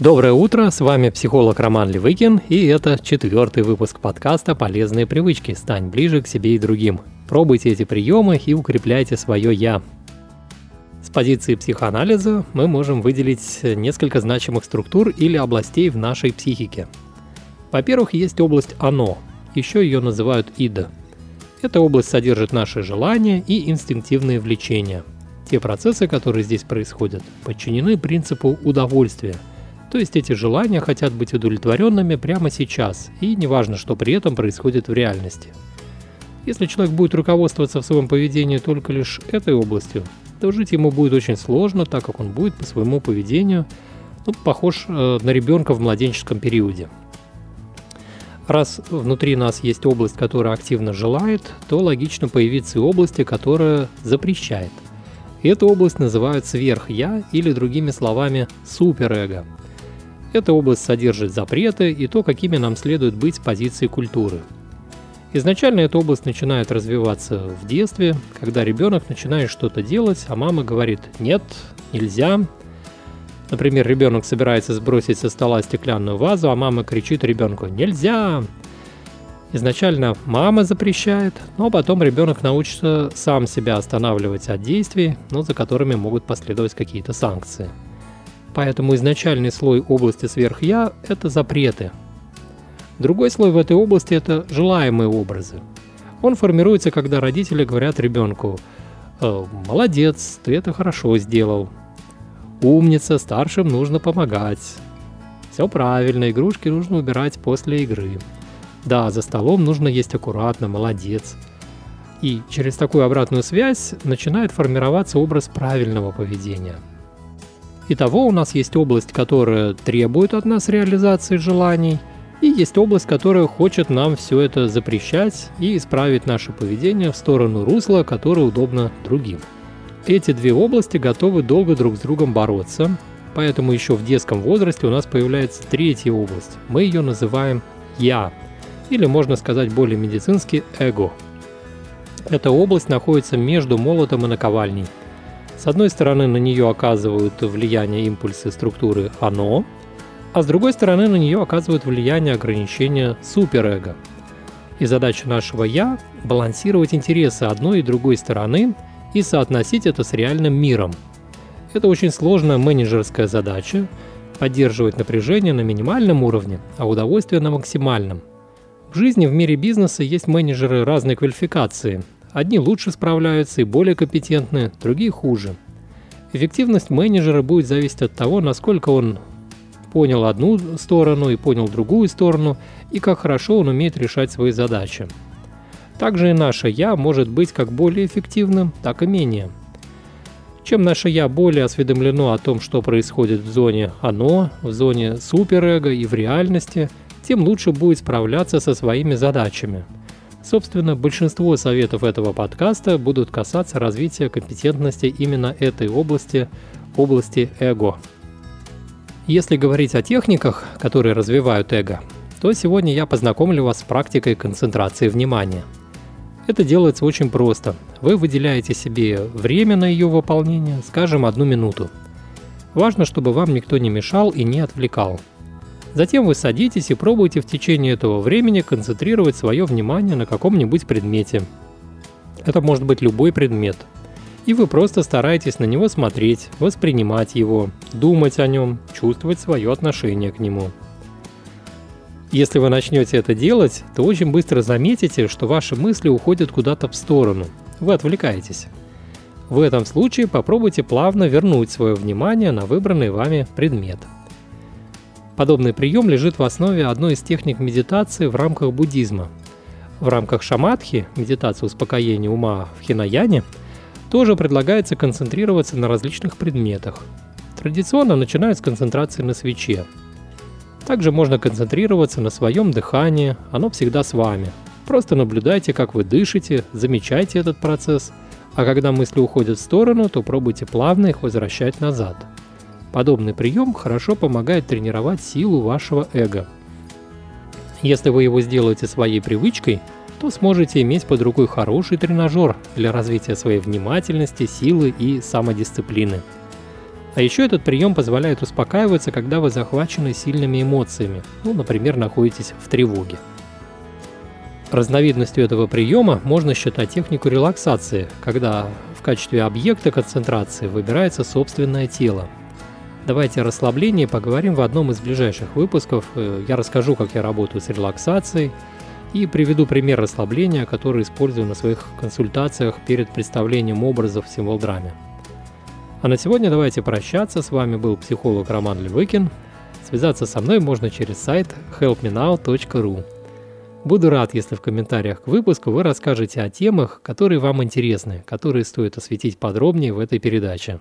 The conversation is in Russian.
Доброе утро, с вами психолог Роман Левыкин, и это четвертый выпуск подкаста «Полезные привычки. Стань ближе к себе и другим». Пробуйте эти приемы и укрепляйте свое «я». С позиции психоанализа мы можем выделить несколько значимых структур или областей в нашей психике. Во-первых, есть область «оно», еще ее называют «ид». Эта область содержит наши желания и инстинктивные влечения. Те процессы, которые здесь происходят, подчинены принципу удовольствия – то есть эти желания хотят быть удовлетворенными прямо сейчас, и неважно, что при этом происходит в реальности. Если человек будет руководствоваться в своем поведении только лишь этой областью, то жить ему будет очень сложно, так как он будет по своему поведению ну, похож э, на ребенка в младенческом периоде. Раз внутри нас есть область, которая активно желает, то логично появиться и области, которая запрещает. Эту область называют сверх-я или другими словами суперэго – эта область содержит запреты и то, какими нам следует быть с позиции культуры. Изначально эта область начинает развиваться в детстве, когда ребенок начинает что-то делать, а мама говорит «нет, нельзя». Например, ребенок собирается сбросить со стола стеклянную вазу, а мама кричит ребенку «нельзя!». Изначально мама запрещает, но потом ребенок научится сам себя останавливать от действий, но за которыми могут последовать какие-то санкции – Поэтому изначальный слой области сверх-я – это запреты. Другой слой в этой области – это желаемые образы. Он формируется, когда родители говорят ребенку «Э, «Молодец, ты это хорошо сделал», «Умница, старшим нужно помогать», «Все правильно, игрушки нужно убирать после игры», «Да, за столом нужно есть аккуратно, молодец», и через такую обратную связь начинает формироваться образ правильного поведения – Итого у нас есть область, которая требует от нас реализации желаний, и есть область, которая хочет нам все это запрещать и исправить наше поведение в сторону русла, которое удобно другим. Эти две области готовы долго друг с другом бороться, поэтому еще в детском возрасте у нас появляется третья область. Мы ее называем «я», или можно сказать более медицински «эго». Эта область находится между молотом и наковальней – с одной стороны, на нее оказывают влияние импульсы структуры «оно», а с другой стороны, на нее оказывают влияние ограничения суперэго. И задача нашего «я» – балансировать интересы одной и другой стороны и соотносить это с реальным миром. Это очень сложная менеджерская задача – поддерживать напряжение на минимальном уровне, а удовольствие на максимальном. В жизни в мире бизнеса есть менеджеры разной квалификации, Одни лучше справляются и более компетентны, другие хуже. Эффективность менеджера будет зависеть от того, насколько он понял одну сторону и понял другую сторону, и как хорошо он умеет решать свои задачи. Также и наше «я» может быть как более эффективным, так и менее. Чем наше «я» более осведомлено о том, что происходит в зоне «оно», в зоне суперэго и в реальности, тем лучше будет справляться со своими задачами – Собственно, большинство советов этого подкаста будут касаться развития компетентности именно этой области, области эго. Если говорить о техниках, которые развивают эго, то сегодня я познакомлю вас с практикой концентрации внимания. Это делается очень просто. Вы выделяете себе время на ее выполнение, скажем, одну минуту. Важно, чтобы вам никто не мешал и не отвлекал – Затем вы садитесь и пробуете в течение этого времени концентрировать свое внимание на каком-нибудь предмете. Это может быть любой предмет. И вы просто стараетесь на него смотреть, воспринимать его, думать о нем, чувствовать свое отношение к нему. Если вы начнете это делать, то очень быстро заметите, что ваши мысли уходят куда-то в сторону. Вы отвлекаетесь. В этом случае попробуйте плавно вернуть свое внимание на выбранный вами предмет – Подобный прием лежит в основе одной из техник медитации в рамках буддизма. В рамках шаматхи, медитации успокоения ума в хинаяне, тоже предлагается концентрироваться на различных предметах. Традиционно начинают с концентрации на свече. Также можно концентрироваться на своем дыхании, оно всегда с вами. Просто наблюдайте, как вы дышите, замечайте этот процесс, а когда мысли уходят в сторону, то пробуйте плавно их возвращать назад – Подобный прием хорошо помогает тренировать силу вашего эго. Если вы его сделаете своей привычкой, то сможете иметь под рукой хороший тренажер для развития своей внимательности, силы и самодисциплины. А еще этот прием позволяет успокаиваться, когда вы захвачены сильными эмоциями, ну, например, находитесь в тревоге. Разновидностью этого приема можно считать технику релаксации, когда в качестве объекта концентрации выбирается собственное тело. Давайте о расслаблении поговорим в одном из ближайших выпусков. Э, я расскажу, как я работаю с релаксацией и приведу пример расслабления, который использую на своих консультациях перед представлением образов в символ-драме. А на сегодня давайте прощаться. С вами был психолог Роман Левыкин. Связаться со мной можно через сайт helpmenow.ru. Буду рад, если в комментариях к выпуску вы расскажете о темах, которые вам интересны, которые стоит осветить подробнее в этой передаче.